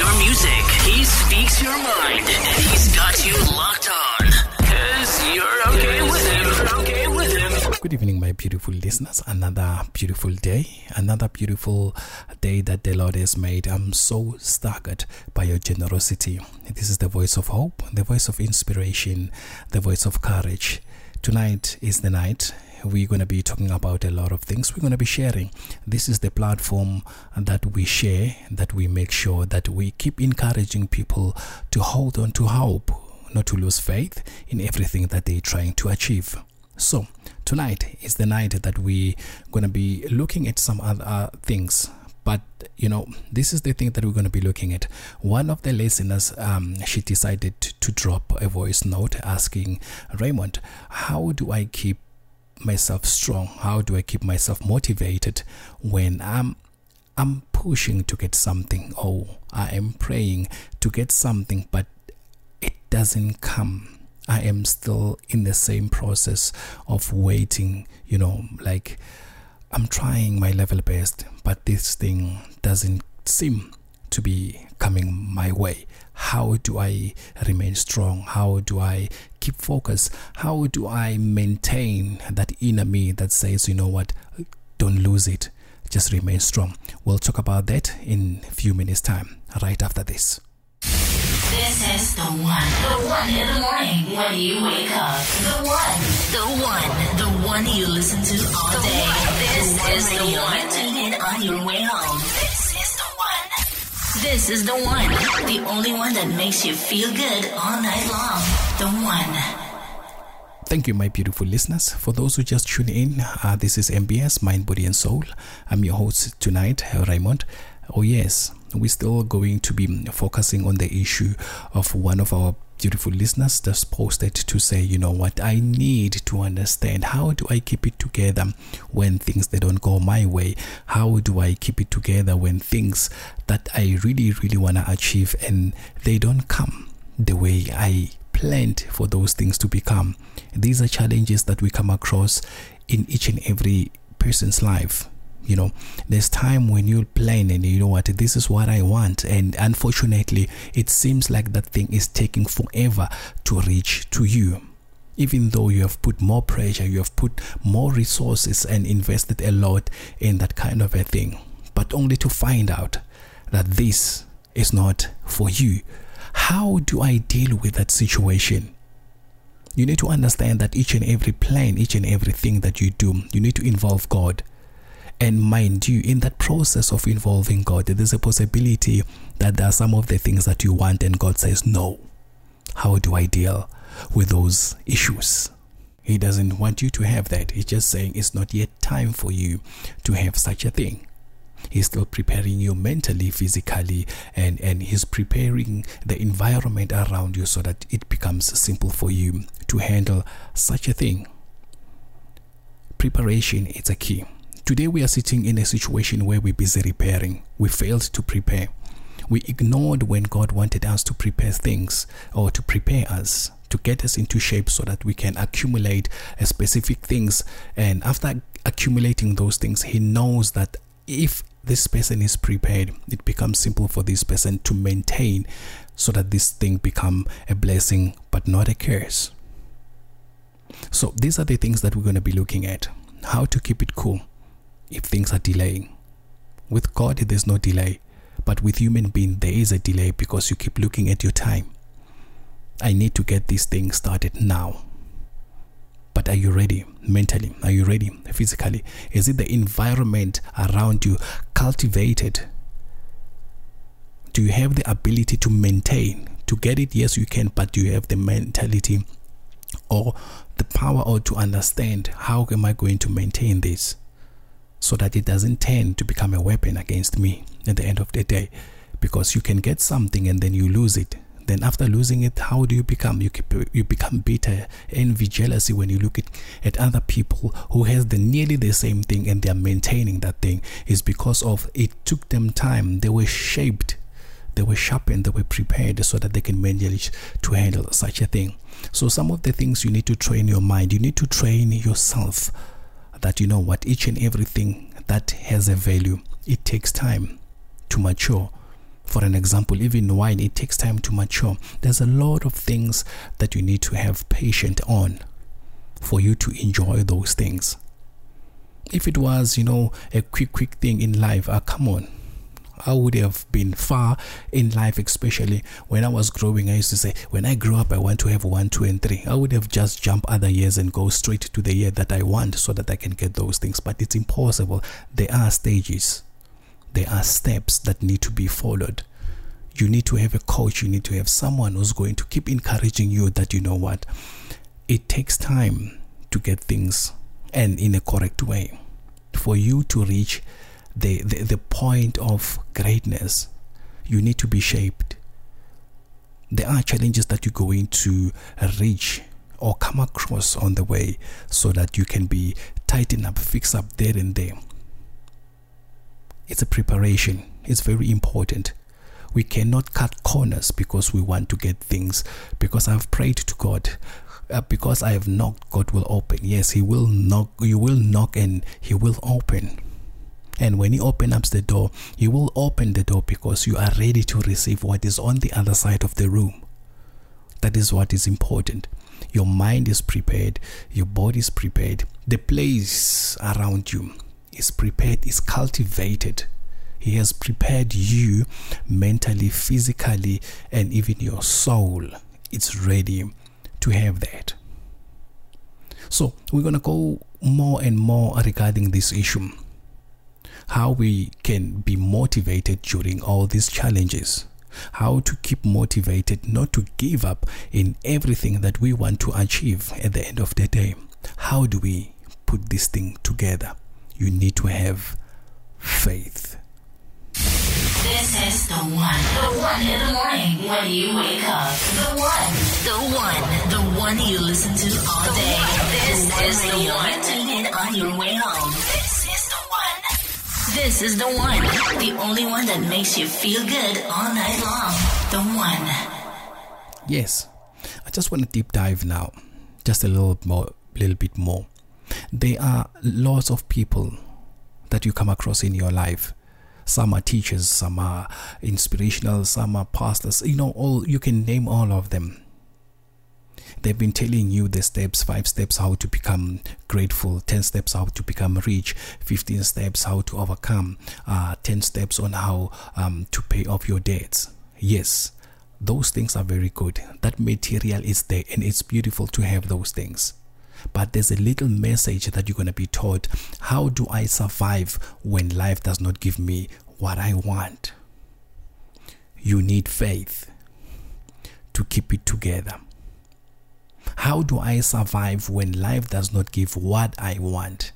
your music. He speaks your mind. He's got you locked on. Cause you're okay with him. Okay with him. Good evening, my beautiful listeners. Another beautiful day, another beautiful day that the Lord has made. I'm so staggered by your generosity. This is the voice of hope, the voice of inspiration, the voice of courage. Tonight is the night we're going to be talking about a lot of things we're going to be sharing. This is the platform that we share that we make sure that we keep encouraging people to hold on to hope not to lose faith in everything that they're trying to achieve. So tonight is the night that we're going to be looking at some other things. But you know this is the thing that we're going to be looking at. One of the listeners um, she decided to drop a voice note asking raymond how do i keep myself strong? How do I keep myself motivated when I'm I'm pushing to get something or I am praying to get something but it doesn't come. I am still in the same process of waiting, you know, like I'm trying my level best, but this thing doesn't seem to be coming my way. How do I remain strong? How do I keep focus? How do I maintain that inner me that says, you know what, don't lose it, just remain strong? We'll talk about that in a few minutes' time, right after this. This is the one. The one in the morning when you wake up. The one. The one. The one you listen to all day. This is the one. Tune in on your way home. This is the one. This is the one. The only one that makes you feel good all night long. The one. Thank you, my beautiful listeners. For those who just tune in, uh, this is MBS Mind, Body, and Soul. I'm your host tonight, Raymond. Oh, yes, we're still going to be focusing on the issue of one of our beautiful listeners just posted to say, you know what, I need to understand how do I keep it together when things they don't go my way? How do I keep it together when things that I really, really want to achieve and they don't come the way I planned for those things to become? These are challenges that we come across in each and every person's life you know. There's time when you plan and you know what this is what i want and unfortunately it seems like that thing is taking forever to reach to you. Even though you have put more pressure you have put more resources and invested a lot in that kind of a thing but only to find out that this is not for you how do i deal with that situation you need to understand that each and every plan each and everything that you do you need to involve god and mind you, in that process of involving God, there's a possibility that there are some of the things that you want, and God says, No. How do I deal with those issues? He doesn't want you to have that. He's just saying it's not yet time for you to have such a thing. He's still preparing you mentally, physically, and, and he's preparing the environment around you so that it becomes simple for you to handle such a thing. Preparation is a key. Today we are sitting in a situation where we're busy repairing. We failed to prepare. We ignored when God wanted us to prepare things or to prepare us to get us into shape so that we can accumulate specific things. And after accumulating those things, He knows that if this person is prepared, it becomes simple for this person to maintain so that this thing become a blessing but not a curse. So these are the things that we're going to be looking at. How to keep it cool if things are delaying. With God, there's no delay, but with human being, there is a delay because you keep looking at your time. I need to get this thing started now. But are you ready mentally? Are you ready physically? Is it the environment around you cultivated? Do you have the ability to maintain? To get it, yes, you can, but do you have the mentality or the power or to understand how am I going to maintain this? so that it doesn't tend to become a weapon against me at the end of the day. Because you can get something and then you lose it. Then after losing it, how do you become? You you become bitter, envy, jealousy when you look at, at other people who has the nearly the same thing and they are maintaining that thing. Is because of it took them time. They were shaped they were sharpened, they were prepared so that they can manage to handle such a thing. So, some of the things you need to train your mind, you need to train yourself that you know what each and everything that has a value it takes time to mature For an example, even wine, it takes time to mature. There's a lot of things that you need to have patience on for you to enjoy those things. If it was, you know, a quick, quick thing in life, uh, come on, I would have been far in life, especially when I was growing. I used to say, when I grow up, I want to have one, two, and three. I would have just jumped other years and go straight to the year that I want so that I can get those things. But it's impossible. There are stages, there are steps that need to be followed. You need to have a coach, you need to have someone who's going to keep encouraging you that you know what, it takes time to get things and in a correct way for you to reach the, the, the point of greatness, you need to be shaped. There are challenges that you're going to reach or come across on the way so that you can be tighten up, fix up there and there. It's a preparation, it's very important. We cannot cut corners because we want to get things. Because I've prayed to God, uh, because I have knocked, God will open. Yes, He will knock, you will knock and He will open. And when He opens up the door, He will open the door because you are ready to receive what is on the other side of the room. That is what is important. Your mind is prepared, your body is prepared, the place around you is prepared, is cultivated. He has prepared you mentally, physically, and even your soul. It's ready to have that. So, we're going to go more and more regarding this issue how we can be motivated during all these challenges, how to keep motivated, not to give up in everything that we want to achieve at the end of the day. How do we put this thing together? You need to have faith. This is the one. The one in the morning when you wake up. The one. The one. The one you listen to all day. This is the one. Tune in on your way home. This is the one. This is the one. The only one that makes you feel good all night long. The one. Yes, I just want to deep dive now, just a little more, little bit more. There are lots of people that you come across in your life. Some are teachers, some are inspirational, some are pastors. You know, all you can name all of them. They've been telling you the steps, five steps how to become grateful, 10 steps how to become rich, 15 steps how to overcome, uh, 10 steps on how um, to pay off your debts. Yes, those things are very good. That material is there and it's beautiful to have those things. But there's a little message that you're going to be taught. How do I survive when life does not give me what I want? You need faith to keep it together. How do I survive when life does not give what I want?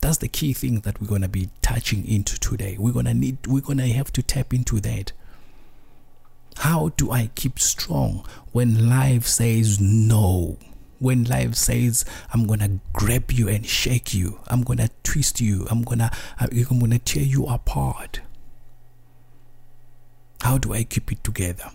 That's the key thing that we're going to be touching into today. We're going to need we're going to have to tap into that. How do I keep strong when life says no? When life says I'm to grab you and shake you, I'm to twist you, I'm going to uh, I'm to tear you apart. How do I keep it together?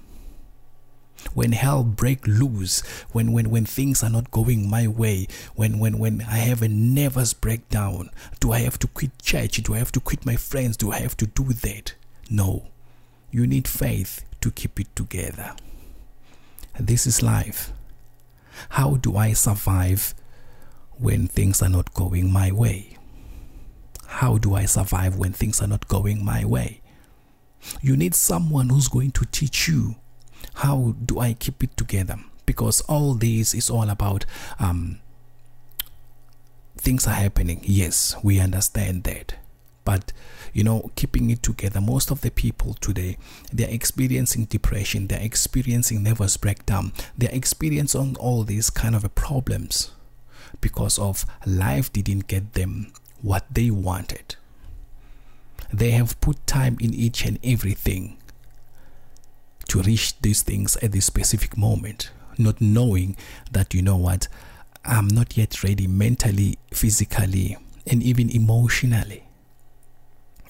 when hell break loose when when when things are not going my way when when when i have a nervous breakdown do i have to quit church? Do i have to quit my friends? Do i have to do that? No. You need faith to keep it together. This is life how do i survive when things are not going my way how do i survive when things are not going my way you need someone who's going to teach you how do I keep it together? Because all this is all about um, things are happening. Yes, we understand that. But you know, keeping it together, most of the people today they're experiencing depression, they're experiencing nervous breakdown, they're experiencing all these kind of problems because of life didn't get them what they wanted. They have put time in each and everything to reach these things at this specific moment, not knowing that you know what, I'm not yet ready mentally, physically, and even emotionally.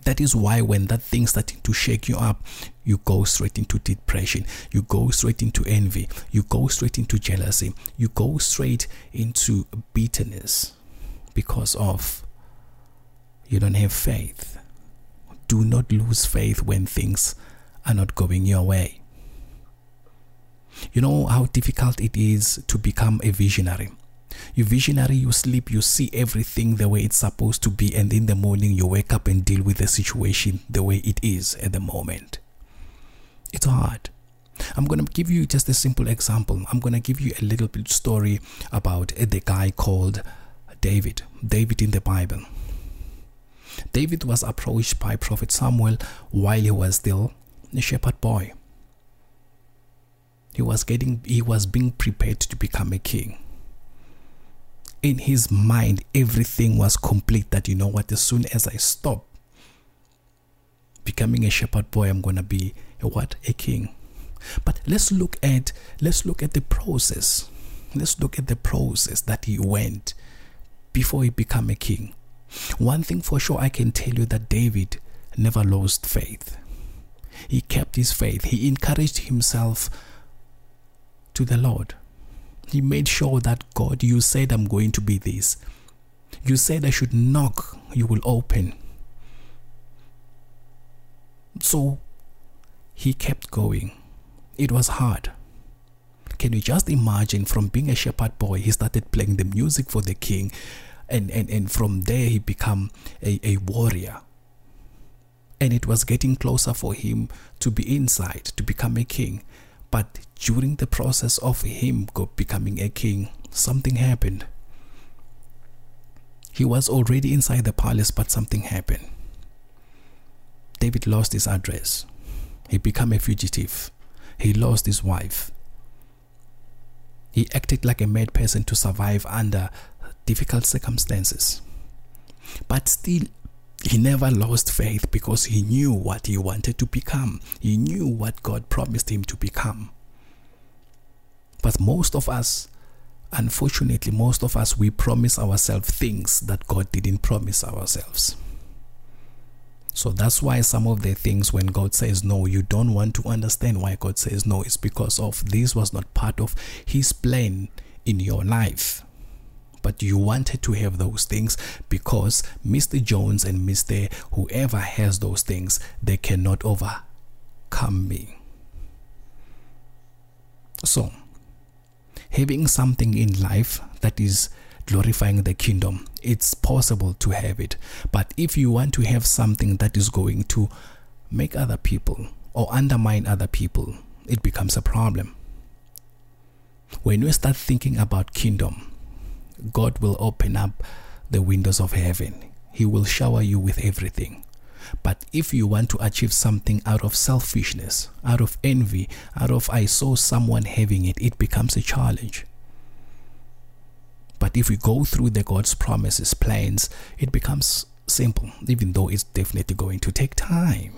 That is why when that thing starting to shake you up, you go straight into depression, you go straight into envy, you go straight into jealousy, you go straight into bitterness because of you don't have faith do not lose faith when things are not going your way. You know how difficult it is to become a visionary. You visionary, you sleep, you see everything the way it's supposed to be, and in the morning you wake up and deal with the situation the way it is at the moment. It's hard. I'm going to give you just a simple example. I'm going to give you a little bit story about the guy called David. David in the Bible. David was approached by Prophet Samuel while he was still a shepherd boy. He was getting he was being prepared to become a king. In his mind, everything was complete that you know what, as soon as I stop becoming a shepherd boy, I'm gonna be a what? A king. But let's look at let's look at the process. Let's look at the process that he went before he became a king. One thing for sure I can tell you that David never lost faith. He kept his faith. He encouraged himself to the Lord. He made sure that God, you said I'm going to be this. You said I should knock, you will open. So he kept going. It was hard. Can you just imagine from being a shepherd boy, he started playing the music for the king, and, and, and from there he became a, a warrior. And it was getting closer for him to be inside, to become a king. But during the process of him becoming a king, something happened. He was already inside the palace, but something happened. David lost his address. He became a fugitive. He lost his wife. He acted like a mad person to survive under difficult circumstances. But still, he never lost faith because he knew what he wanted to become. He knew what God promised him to become. But most of us, unfortunately, most of us, we promise ourselves things that God didn't promise ourselves. So that's why some of the things when God says no, you don't want to understand why God says no. It's because of this was not part of His plan in your life but you wanted to have those things because Mr. Jones and Mr. whoever has those things, they cannot overcome me. So, having something in life that is glorifying the kingdom, it's possible to have it. But if you want to have something that is going to make other people or undermine other people, it becomes a problem. When you start thinking about kingdom, God will open up the windows of heaven. He will shower you with everything. But if you want to achieve something out of selfishness, out of envy, out of I saw someone having it, it becomes a challenge. But if we go through the God's promises, plans, it becomes simple, even though it's definitely going to take time.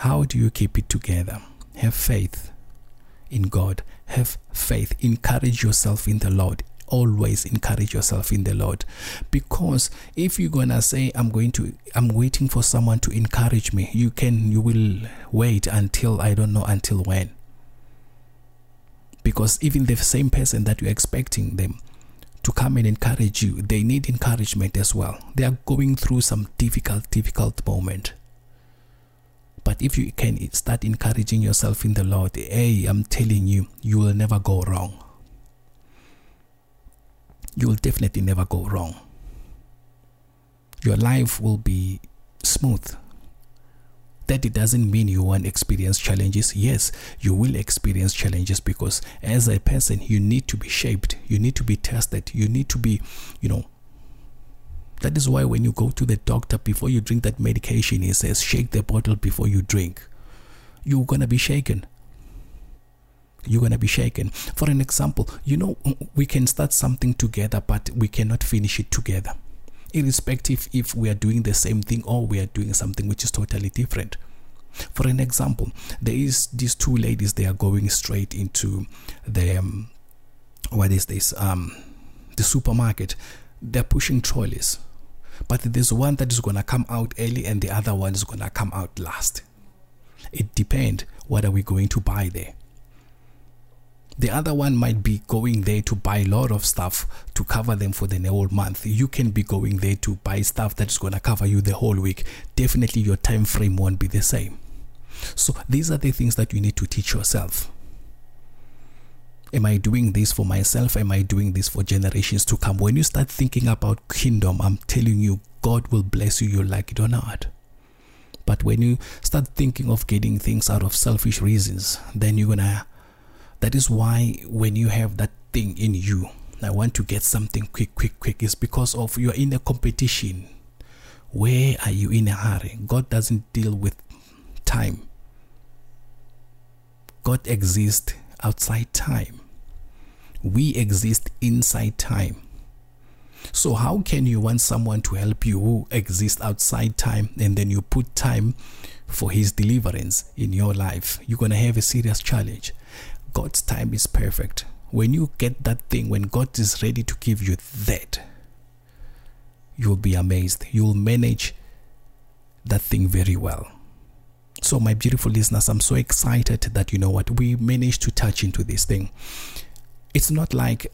How do you keep it together? Have faith in God have faith, encourage yourself in the Lord. Always encourage yourself in the Lord. Because if you're gonna say, I'm going to I'm waiting for someone to encourage me, you can you will wait until I don't know until when. Because even the same person that you're expecting them to come and encourage you, they need encouragement as well. They are going through some difficult, difficult moment. But if you can start encouraging yourself in the Lord, hey, I'm telling you, you will never go wrong. You will definitely never go wrong. Your life will be smooth. That it doesn't mean you won't experience challenges. Yes, you will experience challenges because as a person, you need to be shaped, you need to be tested, you need to be, you know, that is why when you go to the doctor before you drink that medication, he says, shake the bottle before you drink. You're going to be shaken. You're going to be shaken. For an example, you know, we can start something together, but we cannot finish it together. Irrespective if we are doing the same thing or we are doing something which is totally different. For an example, there is these two ladies, they are going straight into the, um, what is this, um, the supermarket. They're pushing trolleys but there's one that is going to come out early and the other one is going to come out last. It depends what are we going to buy there. The other one might be going there to buy a lot of stuff to cover them for the whole month. You can be going there to buy stuff that's going to cover you the whole week. Definitely your time frame won't be the same. So these are the things that you need to teach yourself. Am I doing this for myself? Am I doing this for generations to come? When you start thinking about kingdom, I'm telling you, God will bless you, you like it or not. But when you start thinking of getting things out of selfish reasons, then you're gonna. That is why when you have that thing in you, I want to get something quick, quick, quick, is because of you're in a competition. Where are you in a hurry? God doesn't deal with time. God exists outside time. We exist inside time. So, how can you want someone to help you who exists outside time and then you put time for his deliverance in your life? You're going to have a serious challenge. God's time is perfect. When you get that thing, when God is ready to give you that, you'll be amazed. You'll manage that thing very well. So, my beautiful listeners, I'm so excited that you know what we managed to touch into this thing. It's not like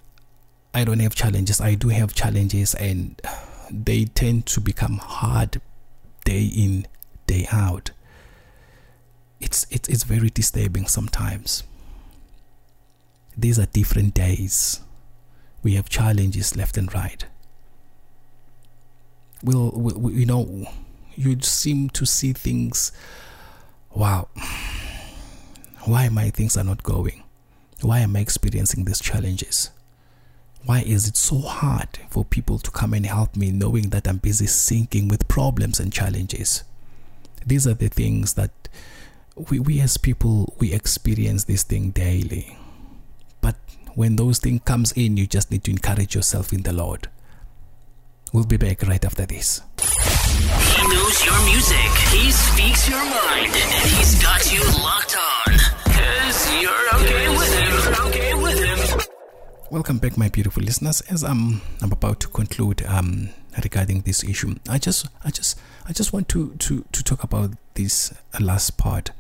I don't have challenges. I do have challenges, and they tend to become hard day in, day out. It's it's it's very disturbing sometimes. These are different days. We have challenges left and right. We'll, we, you know, you seem to see things wow, why my things are not going? Why am I experiencing these challenges? Why is it so hard for people to come and help me knowing that I'm busy sinking with problems and challenges? These are the things that we, we as people we experience this thing daily. But when those things comes in, you just need to encourage yourself in the Lord. We'll be back right after this. He knows your music. He speaks your mind. And he's got you locked on. Cause you're okay with him. Okay with him. Welcome back, my beautiful listeners. As I'm I'm about to conclude um regarding this issue, I just I just I just want to to to talk about this last part.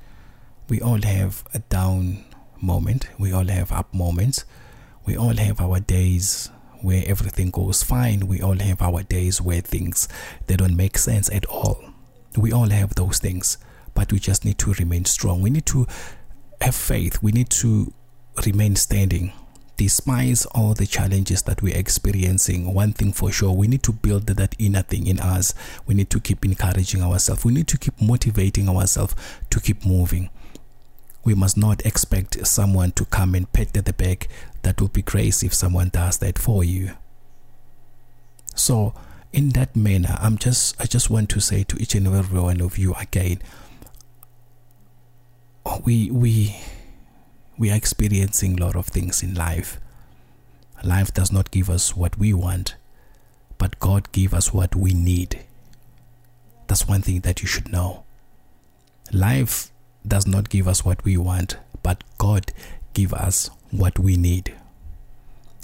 We all have a down moment. We all have up moments. We all have our days where everything goes fine. We all have our days where things they don't make sense at all. We all have those things, but we just need to remain strong. We need to have faith. We need to remain standing despite all the challenges that we're experiencing, one thing for sure, we need to build that inner thing in us. We need to keep encouraging ourselves. We need to keep motivating ourselves to keep moving. We must not expect someone to come and pat at the back. That would be grace if someone does that for you. So, in that manner, I'm just I just want to say to each and every one of you again, we we we are experiencing a lot of things in life. Life does not give us what we want, but God gives us what we need. That's one thing that you should know. Life does not give us what we want, but God give us what we need.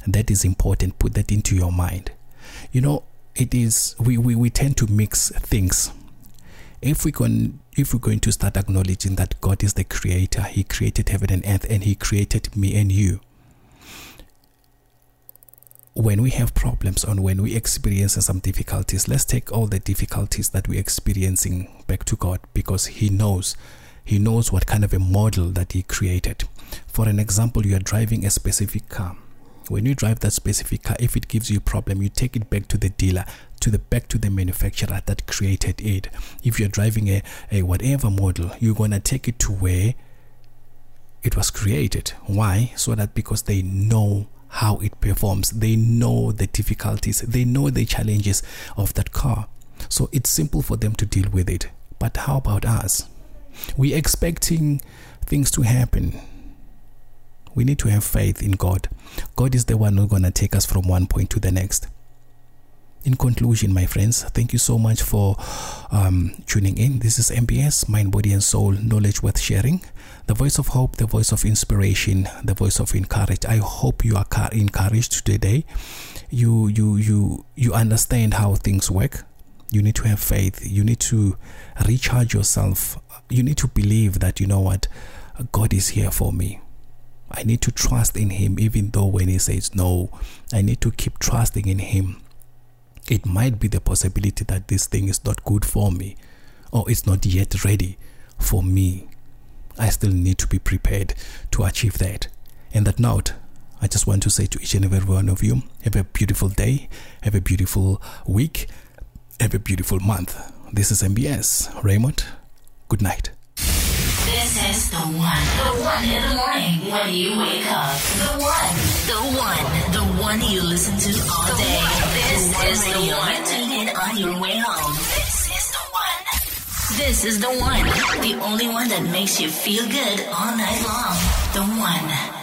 That is important. Put that into your mind. You know, it is we, we, we tend to mix things. If we can if we're going to start acknowledging that God is the creator, He created heaven and earth, and He created me and you. When we have problems and when we experience some difficulties, let's take all the difficulties that we're experiencing back to God because He knows. He knows what kind of a model that He created. For an example, you are driving a specific car. When you drive that specific car if it gives you a problem you take it back to the dealer to the back to the manufacturer that created it. If you're driving a, a whatever model you're to take it to where it was created. Why? So that because they know how it performs. They know the difficulties. They know the challenges of that car. So it's simple for them to deal with it. But how about us we're expecting things to happen we need to have faith in God. God is the one who's going to take us from one point to the next. In conclusion, my friends, thank you so much for um, tuning in. This is MBS, Mind, Body, and Soul, knowledge worth sharing. The voice of hope, the voice of inspiration, the voice of encouragement. I hope you are encouraged today. You, you, you, you understand how things work. You need to have faith. You need to recharge yourself. You need to believe that you know what God is here for me. I need to trust in Him, even though when He says no, I need to keep trusting in Him. It might be the possibility that this thing is not good for me or it's not yet ready for me. I still need to be prepared to achieve that. And that note, I just want to say to each and every one of you have a beautiful day, have a beautiful week, have a beautiful month. This is MBS. Raymond, good night. This is the one. The one in the morning when you wake up. The one. The one. The one you listen to all day. This is the one. Tune in on your way home. This is the one. This is the one. The only one that makes you feel good all night long. The one.